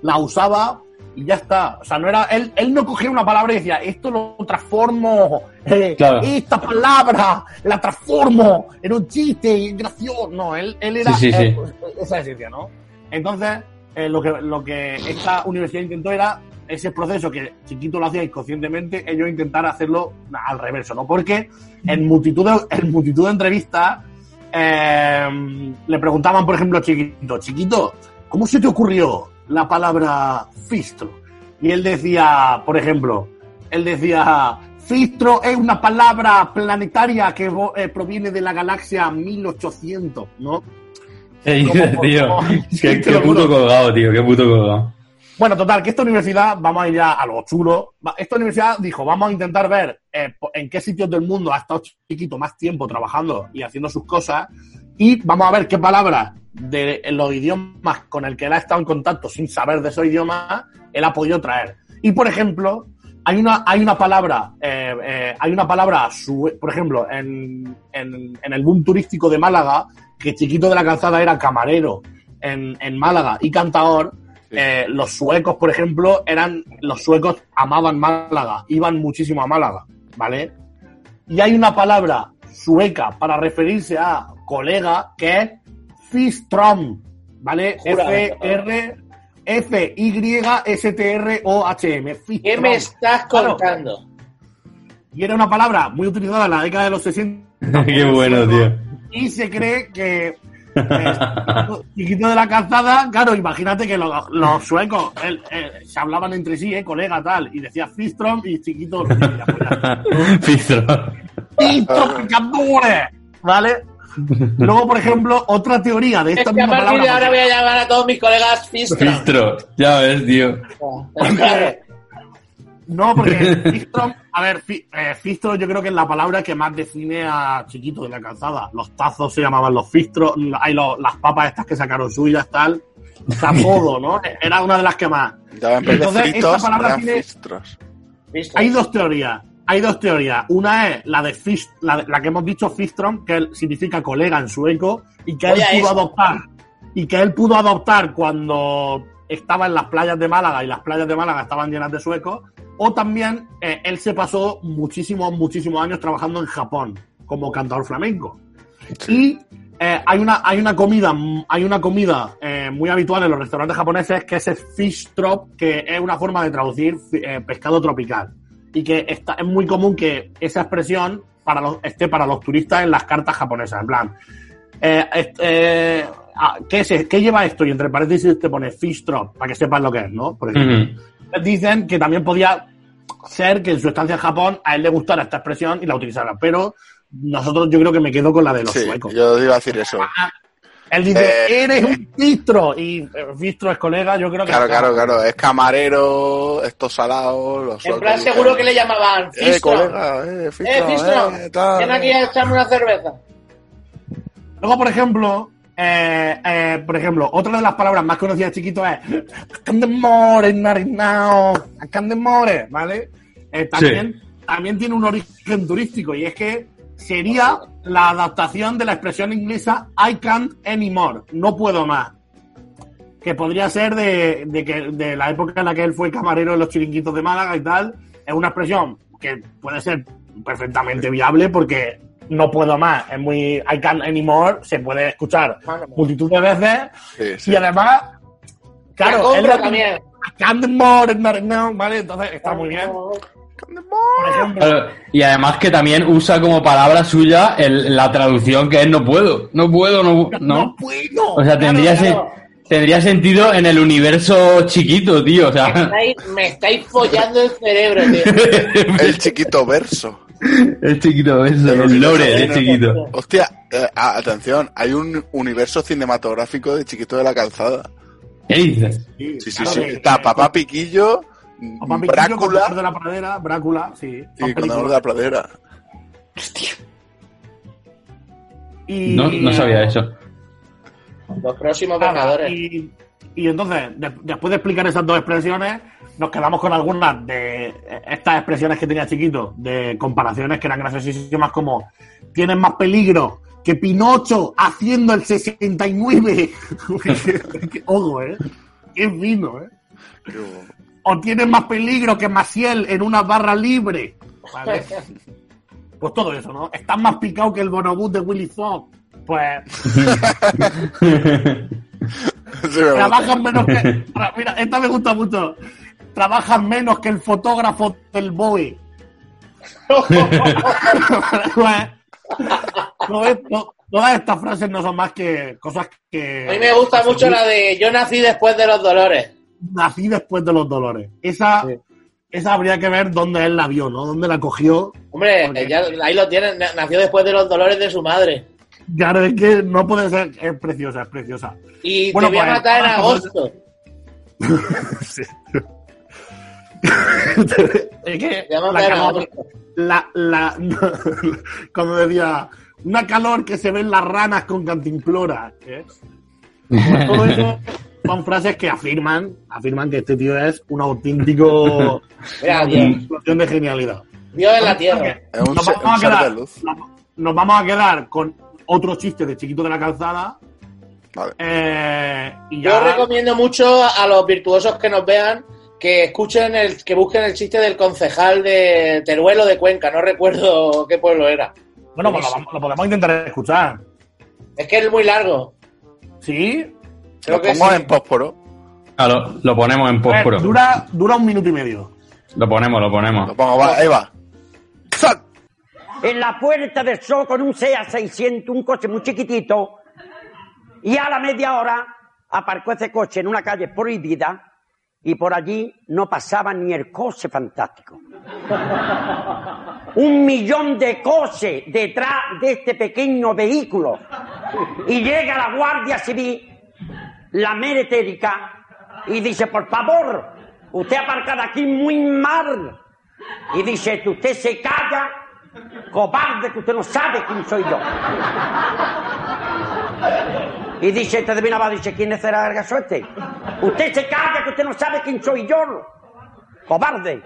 la usaba y ya está. O sea, no era él, él no cogía una palabra y decía, esto lo transformo, eh, Claro. esta palabra la transformo en un chiste gracioso. No, él, él era Sí, sí, sí. eh, esa esencia, ¿no? Entonces, eh, lo, que, lo que esta universidad intentó era ese proceso que Chiquito lo hacía inconscientemente, ellos intentar hacerlo al reverso, ¿no? Porque en multitud de, en multitud de entrevistas eh, le preguntaban, por ejemplo, a Chiquito, Chiquito, ¿cómo se te ocurrió la palabra fistro? Y él decía, por ejemplo, él decía, fistro es una palabra planetaria que eh, proviene de la galaxia 1800, ¿no? *laughs* *laughs* ¿Qué dices, ¿Cómo- tío? cómo- Qué, puto colgado, tío, qué puto colgado. Bueno, total, que esta universidad, vamos a ir ya a lo chulo. Esta universidad dijo, vamos a intentar ver eh, en qué sitios del mundo ha estado Chiquito más tiempo trabajando y haciendo sus cosas Y vamos a ver qué palabras de los idiomas con el que él ha estado en contacto sin saber de esos idiomas, él ha podido traer. Y por ejemplo, hay una, hay una palabra, eh, eh, hay una palabra, sue- por ejemplo, en, en, en el boom turístico de Málaga, que Chiquito de la Calzada era camarero en, en Málaga y cantador, eh, los suecos, por ejemplo, eran, los suecos amaban Málaga, iban muchísimo a Málaga, ¿vale? Y hay una palabra sueca para referirse a colega que es Fistrom, ¿vale? F-R, F-Y-S-T-R-O-H-M. ¿Qué Fistrom. me estás Claro. contando? Y era una palabra muy utilizada en la década de los 60. *laughs* Qué bueno, tío. Y se cree que eh, *laughs* chiquito de la calzada, claro, imagínate que los, los suecos él, se hablaban entre sí, eh, colega tal, y decía Fistrom y chiquito. *laughs* Fistrom, picadores, ¿Vale? *laughs* Luego, por ejemplo, otra teoría de Es esta a misma de palabra. ahora voy a llamar a todos mis colegas Fistrom. Fistro. Ya ves, tío. No, porque *laughs* Fistrom, a ver, eh, Fistro yo creo que es la palabra que más define a Chiquito de la calzada. Los tazos se llamaban los Fistros, hay las papas estas que sacaron suyas, tal. Zapodo, *laughs* ¿no? Era una de las que más. Ya en vez de Entonces, esta fritos, palabra tiene- fistros. Hay dos teorías. Hay dos teorías. Una es la de Fist, la, la que hemos dicho Fistrom, que él significa colega en sueco, y que él Oye, pudo eso. adoptar. Y que él pudo adoptar cuando estaba en las playas de Málaga y las playas de Málaga estaban llenas de suecos. O también eh, él se pasó muchísimos, muchísimos años trabajando en Japón como cantador flamenco. Y eh, hay una hay una comida hay una comida eh, muy habitual en los restaurantes japoneses que es el fish drop que es una forma de traducir eh, pescado tropical y que está, es muy común que esa expresión para los, esté para los turistas en las cartas japonesas en plan eh, eh, ah, ¿qué, es, ¿qué lleva esto? y entre paréntesis te pone fish drop para que sepas lo que es ¿no? por ejemplo dicen que también podía ser que en su estancia en Japón a él le gustara esta expresión y la utilizara, pero nosotros yo creo que me quedo con la de los Sí, suecos. yo iba a decir eso. Él dice, Eh, eres un fistro, y eh, fistro es colega, yo creo que... Claro, claro, claro. Es camarero, estos salados, los En plan, seguro que le llamaban Eh, Fistrom. colega, eh, Fistro, Eh, eh. Ven aquí a echarme una cerveza. Luego, por ejemplo, eh, eh, por ejemplo, otra de las palabras más conocidas chiquito es Candemore, narinao, Candemore, ¿vale? Eh, también, también tiene un origen turístico y es que sería la adaptación de la expresión inglesa I can't anymore, no puedo más. Que podría ser de, de que, de la época en la que él fue camarero en los chiringuitos de Málaga y tal. Es una expresión que puede ser perfectamente viable porque no puedo más, es muy I can't anymore, se puede escuchar multitud de veces Sí, sí. y además, La claro, él también. I can't more, no, vale, entonces está muy bien. Y además que también usa como palabra suya el- la traducción que es no puedo. No puedo, no. no no. puedo. O sea, tendría, se- tendría sentido en el universo chiquito, tío. O sea, Me estáis, me estáis follando el cerebro, tío. *laughs* El chiquito verso. es chiquito, es el lore es chiquito. Hostia, eh, atención, hay un universo cinematográfico de Chiquito de la Calzada. ¿Qué dices? Sí, sí, claro sí. Está Papá Piquillo, Brácula de la pradera, Brácula, sí. y son Contador de la Pradera. Y- No, no sabía eso. Los próximos Nada, vengadores. Y, y entonces, de- después de explicar esas dos expresiones, nos quedamos con algunas de estas expresiones que tenía chiquito, de comparaciones que eran graciosísimas, como tienes más peligro que Pinocho haciendo el 69. *laughs* *laughs* Ojo, ¿eh? Qué fino, ¿eh? O tienes más peligro que Maciel en una barra libre. Vale. *laughs* Pues todo eso, ¿no? Estás más picado que el bonobús de Willy Fox. Pues *laughs* Sí, me trabajan menos que. Mira, esta me gusta mucho. Trabajan menos que el fotógrafo del Bowie. *laughs* Pues, todas estas frases no son más que cosas que. A mí me gusta mucho la de yo nací después de los dolores. Nací después de los dolores. Esa, Sí. esa habría que ver dónde él la vio, ¿no? Dónde la cogió. Hombre, ahí lo tienen. na- Nació después de los dolores de su madre. Claro, es que no puede ser. Es preciosa, es preciosa. Y Bueno, te voy a pues, matar en *laughs* agosto. *laughs* Sí. *laughs* es que la, matar en cagó- agosto. la, la, cuando decía una calor que se ven las ranas con cantimplora. ¿eh? Pues todo eso son frases que afirman, afirman que este tío es un auténtico *laughs* Mira, explosión de genialidad. Dios en la tierra. Nos vamos, a de quedar, luz. nos- nos vamos a quedar con otro chiste de Chiquito de la Calzada. Vale. eh, y Yo ya recomiendo mucho a los virtuosos que nos vean que escuchen el, que busquen el chiste del concejal de Teruelo de Cuenca, no recuerdo qué pueblo era. Bueno, pues lo podemos intentar escuchar. Es que es muy largo. ¿Sí? Creo Lo que pongo sí. en pósforo. Claro, lo ponemos en pósforo. dura, dura un minuto y medio. Lo ponemos, lo ponemos. Lo pongo, va, ahí va. ¡Zac! en la puerta del show con un SEA 600, un coche muy chiquitito, y a la media hora aparcó ese coche en una calle prohibida y por allí no pasaba ni el coche fantástico. Un millón de coches detrás de este pequeño vehículo. Y llega la Guardia Civil, la meretérica, y dice, por favor, usted ha aparcado aquí muy mal. Y dice, usted se calla, cobarde, que usted no sabe quién soy yo. Y dice, este de Vinaba, dice, ¿quién es el gasote? Usted se calla, que usted no sabe quién soy yo. Cobarde.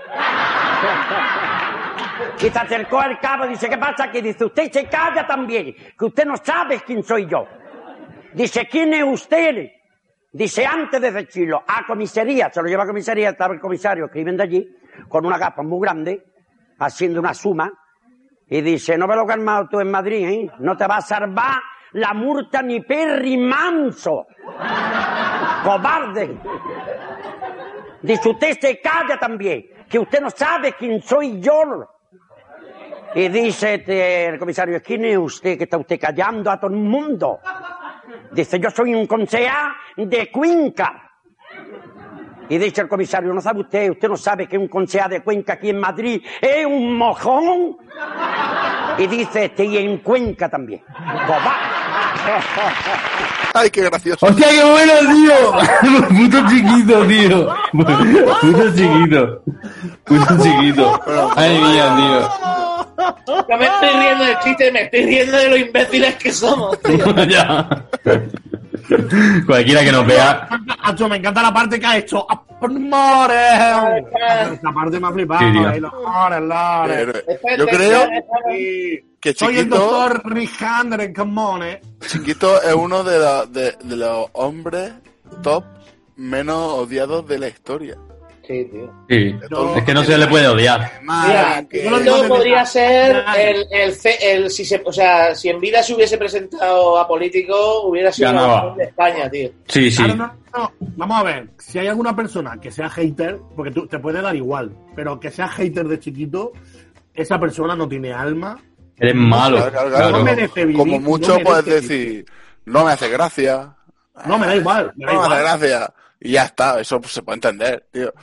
Y se acercó al cabo dice, ¿qué pasa aquí? Dice, usted se calla también, que usted no sabe quién soy yo. Dice, ¿quién es usted? Dice, antes de decirlo, a comisaría, se lo lleva a comisaría, estaba el comisario escribiendo allí, con una gafas muy grande, haciendo una suma, y dice, no ve lo armado tú en Madrid, ¿eh? No te va a salvar la multa ni perri manso. Cobarde. Dice, usted se calla también, que usted no sabe quién soy yo. Y dice este, el comisario, ¿quién es usted que está usted callando a todo el mundo? Dice, yo soy un concejal de Cuenca. Y dice el comisario, ¿no sabe usted? ¿Usted no sabe que un concejal de Cuenca aquí en Madrid es un mojón? Y dice este, y en Cuenca también. *laughs* ¡Ay, qué gracioso! ¡Hostia, qué bueno, tío! *laughs* Puto chiquito, tío. Puto chiquito. Puto chiquito. Ay, mía, tío. No me estoy riendo del chiste, me estoy riendo de lo imbéciles que somos, tío. *laughs* ya. *laughs* Cualquiera que nos vea. Hacho, me encanta la parte que ha hecho. ¡Amores! Esta parte me ha flipado. Sí, tío. ahí, los amores, lores. Pero yo creo que Soy el Chiquito, doctor Rick Camone. Chiquito es uno de, la- de, de los hombres top menos odiados de la historia. Sí, tío. Sí. Es que no se le puede odiar. Mira, desde- podría ser el, el, si se, o sea, si en vida se hubiese presentado a político, hubiera sido el de España, tío. Sí, sí. Claro, no, no, Vamos a ver, si hay alguna persona que sea hater, porque tú te puede dar igual, pero que sea hater de chiquito, esa persona no tiene alma. Eres malo. Claro, claro, claro. No merece vivir, Como mucho no puedes decir, no me hace gracia, No, me da igual. Me da no me hace gracia, y ya está, eso pues, se puede entender, tío.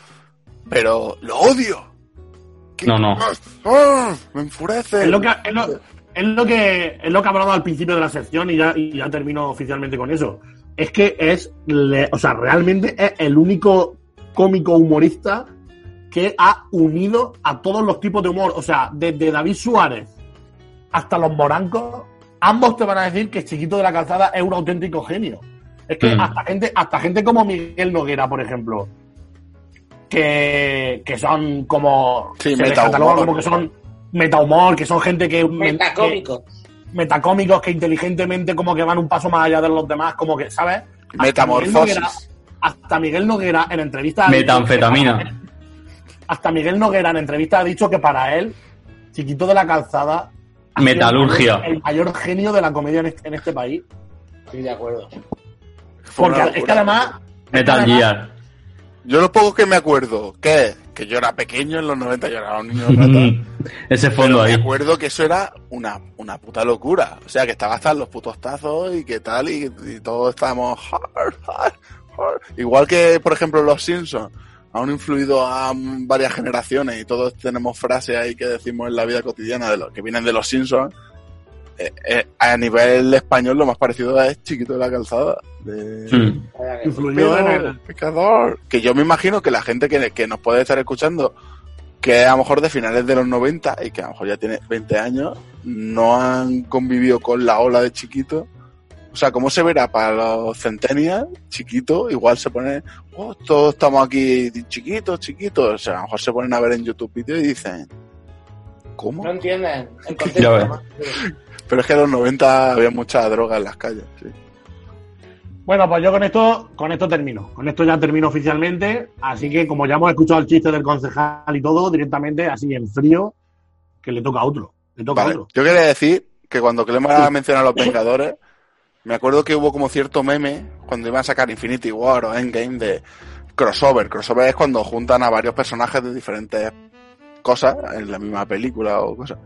Pero lo odio. ¿Qué- No, no. ¡Ah! me enfurece. Es lo, que, es, lo, es lo que es lo que hablaba al principio de la sección y ya, y ya termino oficialmente con eso. Es que es, le- o sea, realmente es el único cómico humorista que ha unido a todos los tipos de humor. O sea, desde David Suárez hasta los morancos, ambos te van a decir que Chiquito de la Calzada es un auténtico genio. Es que Mm. hasta gente, hasta gente como Miguel Noguera, por ejemplo, que, que son como Sí, se les cataloga como que son metahumor, que son gente que Metacómico. que- metacómicos que inteligentemente como que van un paso más allá de los demás, como que, ¿sabes? Hasta Metamorfosis. Miguel Noguera- Hasta Miguel Noguera en entrevista ha dicho Metanfetamina. que- hasta Miguel Noguera en entrevista ha dicho que para él, Chiquito de la Calzada, Metalurgia. El mayor, genio de la comedia en este, en este país. Estoy de acuerdo. Porque es que además. Metal Gear. Yo lo poco que me acuerdo, ¿qué? Que yo era pequeño en los 90, yo era un niño rata. *laughs* Ese Pero fondo me ahí. acuerdo que eso era una, una puta locura. O sea, que estaba hasta los putos tazos y que tal, y, y todos estábamos hard, hard, hard. Igual que, por ejemplo, los Simpsons han influido a varias generaciones y todos tenemos frases ahí que decimos en la vida cotidiana de los que vienen de los Simpsons. Eh, eh, a nivel español lo más parecido es Chiquito de la Calzada. De... Mm. Influyó en el. pecador. Que yo me imagino que la gente que, que nos puede estar escuchando que a lo mejor de finales de los 90 y que a lo mejor ya tiene 20 años, no han convivido con la ola de chiquito. O sea, ¿cómo se verá para los centenias chiquito? Igual se pone, oh, todos estamos aquí chiquitos, chiquitos. O sea, a lo mejor se ponen a ver en YouTube vídeos y dicen, ¿cómo? No entienden el Ya ves. Pero es que en los 90 había mucha droga en las calles. Sí. Bueno, pues yo con esto, con esto termino. Con esto ya termino oficialmente. Así que como ya hemos escuchado el chiste del concejal y todo, directamente así en frío, que le toca a otro. Le toca Vale. a otro. Yo quería decir que cuando Clema ha mencionado a los Vengadores, me acuerdo que hubo como cierto meme cuando iban a sacar Infinity War o Endgame de crossover. Crossover es cuando juntan a varios personajes de diferentes cosas en la misma película o cosas.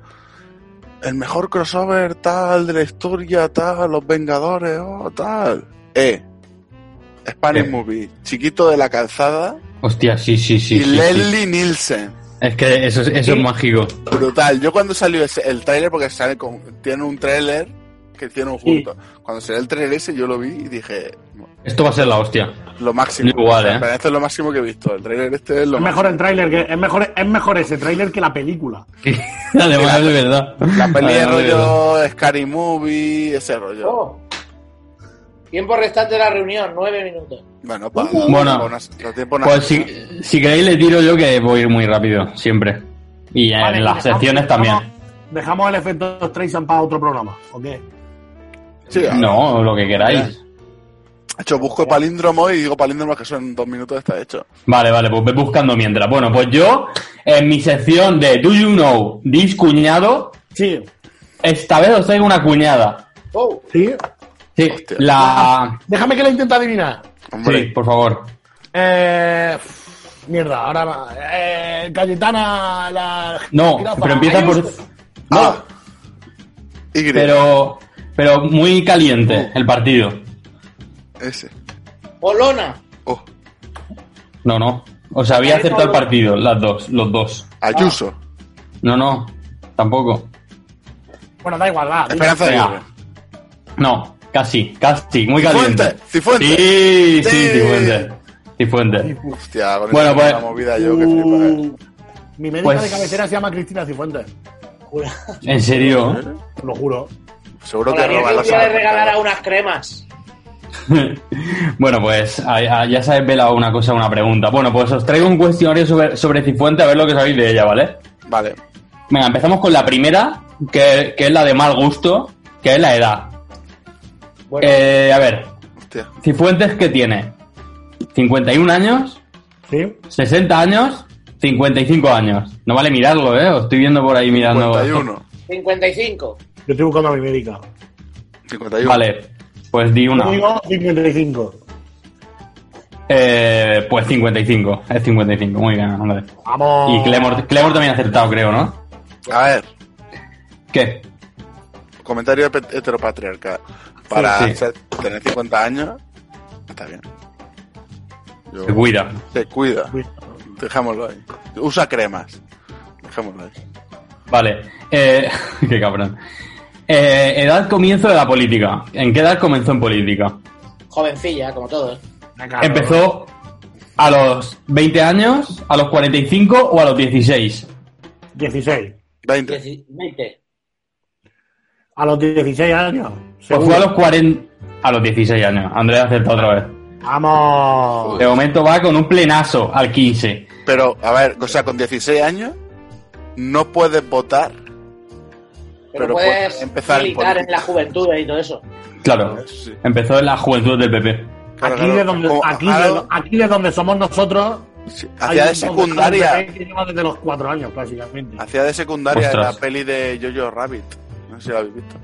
El mejor crossover tal de la historia, tal, los Vengadores, oh, tal. Eh. Spanish Eh. Movie, Chiquito de la Calzada Hostia, sí, sí, sí. y sí, Nielsen. Es que eso, es- eso es mágico. Brutal. Yo cuando salió ese, el tráiler, porque sale con, tiene un tráiler que hicieron juntos. Cuando salió el tráiler ese, yo lo vi y dije, Esto va a ser la hostia. Lo máximo. Igual, ¿eh? esto es lo máximo que he visto. El tráiler este es lo Es mejor el tráiler que es mejor es mejor ese tráiler que la película. *laughs* Además, de verdad. La peli de rollo Scary Movie, ese rollo. Oh. Tiempo restante de la reunión, nueve minutos. Bueno, para Bueno, tiempo Pues si, si queréis le tiro yo que voy a ir muy rápido, siempre. Y en Vale, las secciones también. Dejamos, el efecto Streisand para otro programa, ¿o qué? Sí. No, lo que queráis. De hecho, busco palíndromo y digo palíndromo que son dos minutos está hecho. Vale, vale, pues ve buscando mientras. Bueno, pues yo, en mi sección de Do You Know This Cuñado, Sí, esta vez os traigo una cuñada. Oh, sí. Sí, Hostia. la... Déjame que la intente adivinar. Hombre, Sí, por favor. Eh, mierda, ahora va. Eh, Cayetana, la. No, pero empieza por... Ayuso. Ah. Y. Pero, pero muy caliente el partido. Ese. Polona. Oh. No, no. O sea, había acertado el partido, las dos, los dos. Ayuso. No, no, tampoco. Bueno, da igual, va. Esperanza de. Aguirre. No, casi, casi, muy caliente. Cifuentes. Sí, sí, Sí. Cifuentes. Cifuentes. Hostia, con Bueno, pues- la movida yo que flipa. eh. Uh, mi médica Pues- de cabecera se llama Cristina Cifuentes. Jura, ¿En serio? te lo juro. Seguro que Molaría que día le regalara unas cremas. *laughs* bueno, pues a- a- ya se ha desvelado una cosa, una pregunta. Bueno, pues os traigo un cuestionario sobre, sobre Cifuentes a ver lo que sabéis de ella, ¿vale? Vale. Venga, empezamos con la primera, que, que es la de mal gusto, que es la edad. Bueno, Eh, a ver, Hostia. Cifuentes, ¿qué tiene? ¿51 años? ¿Sí? ¿60 años? 55 años. No vale mirarlo, ¿eh? Os estoy viendo por ahí mirando. 51. 55. Yo estoy buscando a mi médica. 51. Vale, pues di una. Digo 55. Eh, pues 55, es 55, muy bien, hombre. Vamos. Y Clemor, Clemor también ha acertado, creo, ¿no? A ver, ¿Qué? comentario hete- heteropatriarcal. Para Sí, sí. ser- tener 50 años, está bien. Yo- Se cuida. Se cuida. Dejémoslo ahí. Usa cremas. Dejémoslo ahí. Vale, eh, *laughs* qué cabrón. Eh, edad comienzo de la política. ¿En qué edad comenzó en política? Jovencilla, como todos. ¿Empezó a los 20 años, a los 45 o a los 16? 16. 20. Dieci- 20. A los 16 años. Pues fue a los 40... A los 16 años. Andrés ha acertado otra vez. Vamos. De momento va con un plenazo al 15. Pero, a ver, o sea, con 16 años no puedes votar. Pero, Pero puedes empezar militar en la juventud y todo eso. Claro, Sí. empezó en la juventud del PP. Claro, aquí, claro. de donde, aquí, de, aquí de donde somos nosotros. Hacía de un secundaria. desde los 4 años, prácticamente. Hacía de secundaria en Ostras. la peli de Jojo Rabbit. No sé si la habéis visto.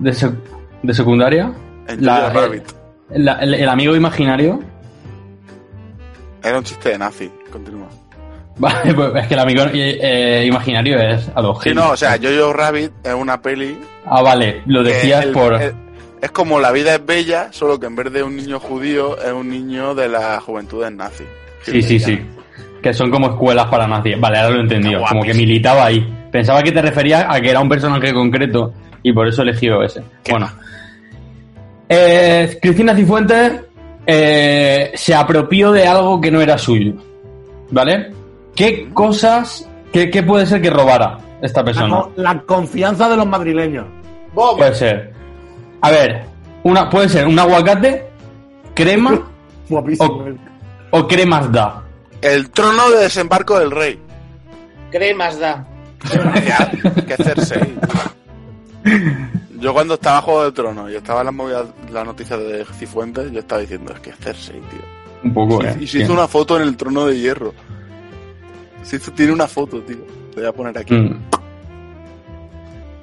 ¿De, sec- de secundaria? En La- Jojo Rabbit. La- el, el amigo imaginario. Era un chiste de nazi. Continúa. Vale, *laughs* pues es que el amigo eh, eh, imaginario es a los Sí, no, o sea, Jojo Rabbit es una peli. Ah, vale, lo decías el- por. el- es como La vida es bella, solo que en vez de un niño judío, es un niño de la juventud nazi. Sí, sí, sí. Que son como escuelas para nazis. Vale, ahora lo he entendido. Como que militaba ahí. Pensaba que te referías a que era un personaje concreto y por eso eligió ese. Qué bueno. Eh, Cristina Cifuentes eh, se apropió de algo que no era suyo. ¿Vale? ¿Qué cosas, qué, qué puede ser que robara esta persona? la confianza de los madrileños. Puede ser. A ver, una, puede ser un aguacate, crema *laughs* Guapísimo. o, o cremas da. El trono de desembarco del rey. cremas da. Que Cersei. Yo cuando estaba a Juego del Trono y estaba en las movidas, las noticias de Cifuentes, yo estaba diciendo, es que es Cersei, tío. Un poco, ¿eh? Y se hizo una foto en el trono de hierro. Se hizo, tiene una foto, tío. Te voy a poner aquí. Mm.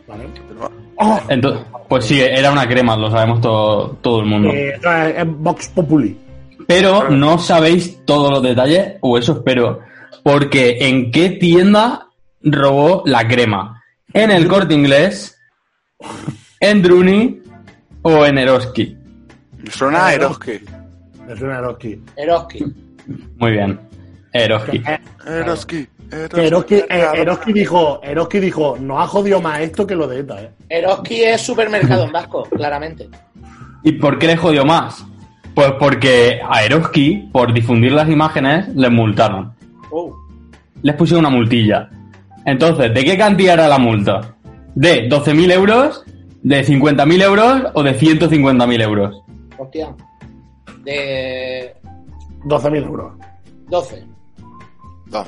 ¿vale? Pero- Oh, Entonces, pues sí, era una crema, lo sabemos todo, todo el mundo. eh, esto Vox Populi. Pero no sabéis todos los detalles, o eso espero. Porque ¿en qué tienda robó la crema? ¿En el corte inglés? ¿En Druni? ¿O en Eroski? Me suena a Eroski. Es una Eroski. Eroski. Muy bien. Eroski. Eh, Eroski. que Eroski, eh, Eroski dijo, Eroski dijo, nos ha jodido más esto que lo de ETA, eh. Eroski es supermercado en vasco, *laughs* claramente. ¿Y por qué le jodió más? Pues porque a Eroski, por difundir las imágenes, les multaron. Uh, Les pusieron una multilla. Entonces, ¿de qué cantidad era la multa? ¿De 12.000 euros? ¿De 50.000 euros? ¿O de 150.000 euros? hostia. De 12.000 euros. 12. No,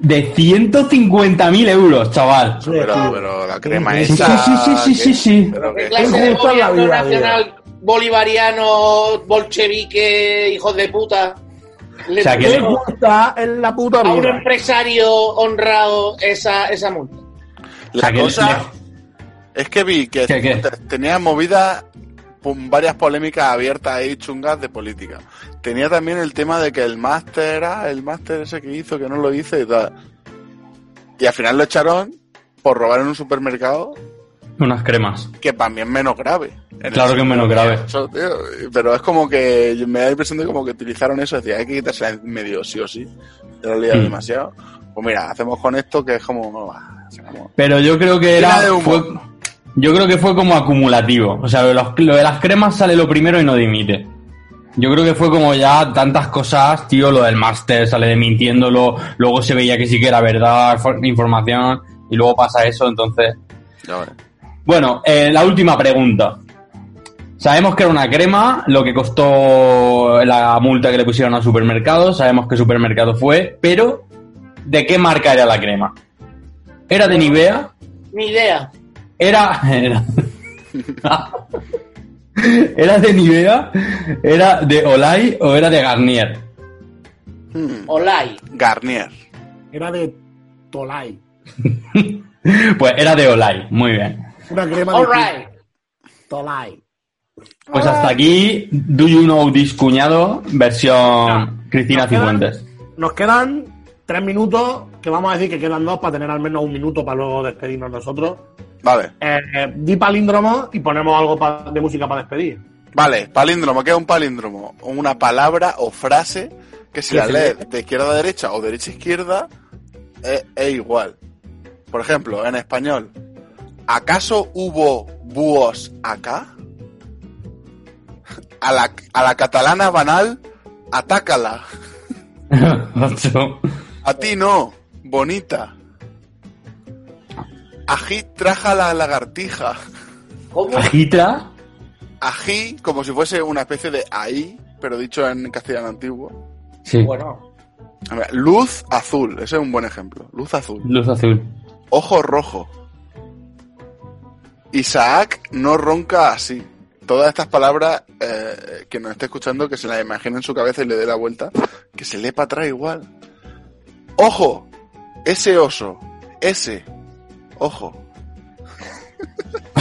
De 150.000 euros, chaval. pero, pero la crema Sí, Sí, esa. sí, sí, sí, sí, sí. pero ¿Qué que- clase de justo en la gobierno vida, nacional bolivariano, bolchevique, hijos de puta? Le O sea, que ¿Qué le- gusta en la puta a un empresario honrado esa, esa multa. O sea, La que cosa es que vi que ¿Qué, qué? te- tenía movidas, varias polémicas abiertas ahí chungas de política. Tenía también el tema de que el máster, ah, el máster ese que hizo, que no lo hice y tal. Y al final lo echaron por robar en un supermercado, Unas cremas. que también es menos grave. Claro que es menos grave. eso, tío, pero es como que me da la impresión de como que utilizaron eso, decía, hay que quitarse en medio sí o sí. Ya lo liado Mm. demasiado. Pues mira, hacemos con esto que es como... Pero yo creo que era. fue- yo creo que fue como acumulativo. O sea, lo de las cremas sale lo primero y no dimite. Yo creo que fue como ya tantas cosas, tío, lo del máster sale de mintiéndolo, luego se veía que sí que era verdad, for- información, y luego pasa eso, entonces. Ya. Bueno, eh, la última pregunta. Sabemos que era una crema, lo que costó la multa que le pusieron al supermercado, sabemos qué supermercado fue, pero ¿de qué marca era la crema? ¿Era de Nivea? Ni idea. Era. *laughs* Era, *laughs* *laughs* ¿Era de Nivea? ¿Era de Olay o era de Garnier? Hmm. Olay. Garnier. Era de Tolai. *laughs* Pues era de Olay, muy bien. Una crema de Alright. Tolai. Pues hasta aquí, Do You Know This Cuñado, versión Cristina Nos quedan- Cifuentes. Nos quedan tres minutos, que vamos a decir que quedan dos para tener al menos un minuto para luego despedirnos nosotros. Vale. Eh, eh, di palíndromo y ponemos algo pa- de música para despedir. Vale, palíndromo, ¿qué es un palíndromo? Una palabra o frase que si la lees de izquierda a derecha o derecha a izquierda es, es igual. Por ejemplo, en español, ¿acaso hubo búhos acá? *laughs* A la, a la catalana banal, atácala. *laughs* A ti no, bonita. Ají traja la lagartija. ¿Cómo? Agita. Ají, como si fuese una especie de ahí, pero dicho en castellano antiguo. Sí. Bueno, A ver, luz azul, ese es un buen ejemplo. Luz azul. Luz azul. Ojo rojo. Isaac no ronca así. Todas estas palabras eh, que nos esté escuchando, que se las imagine en su cabeza y le dé la vuelta, que se lee para atrás igual. Ojo, ese oso, ese, ojo. *laughs*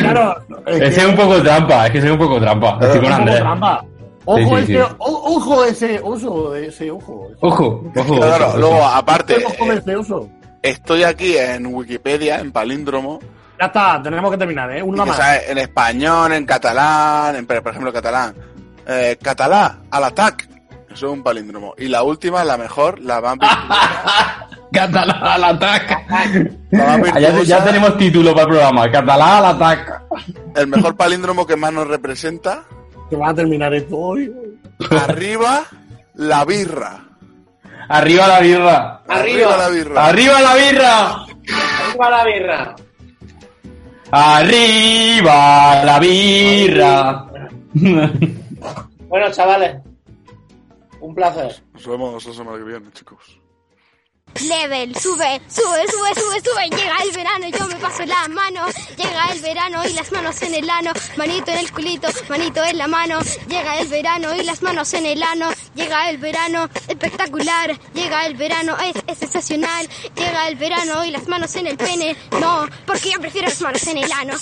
Claro, es Ese es un poco trampa, es que ese es un poco trampa. Estoy con un poco Andrés. trampa. Ojo, Sí, sí, ese, sí. o- ojo ese oso, ese ojo. Ojo, ojo. Claro, ojo, luego ojo. aparte, ¿Qué ojo de eh, oso? estoy aquí en Wikipedia, en palíndromo, Ya está, tenemos que terminar, ¿eh? Una que más. en español, en catalán, en, por ejemplo, catalán. Eh, catalá, al ataque. Eso es un palíndromo. Y la última, la mejor, la más *laughs* Catalá al ataque. Ya, ya tenemos título para el programa. Catalá al ataque. el mejor palíndromo que más nos representa. Que va a terminar esto hoy. Arriba, la birra. Arriba la birra. Arriba. la birra. Arriba la birra. Arriba la birra. Arriba la birra. Bueno, chavales. Un placer. Nos vemos la semana que viene, chicos. Level, sube, sube, sube, sube, sube. Llega el verano, yo me paso la mano. Llega el verano y las manos en el ano. Manito en el culito, manito en la mano. Llega el verano y las manos en el ano. Llega el verano, espectacular. Llega el verano, es, es sensacional. Llega el verano y las manos en el pene. No, porque yo prefiero las manos en el ano.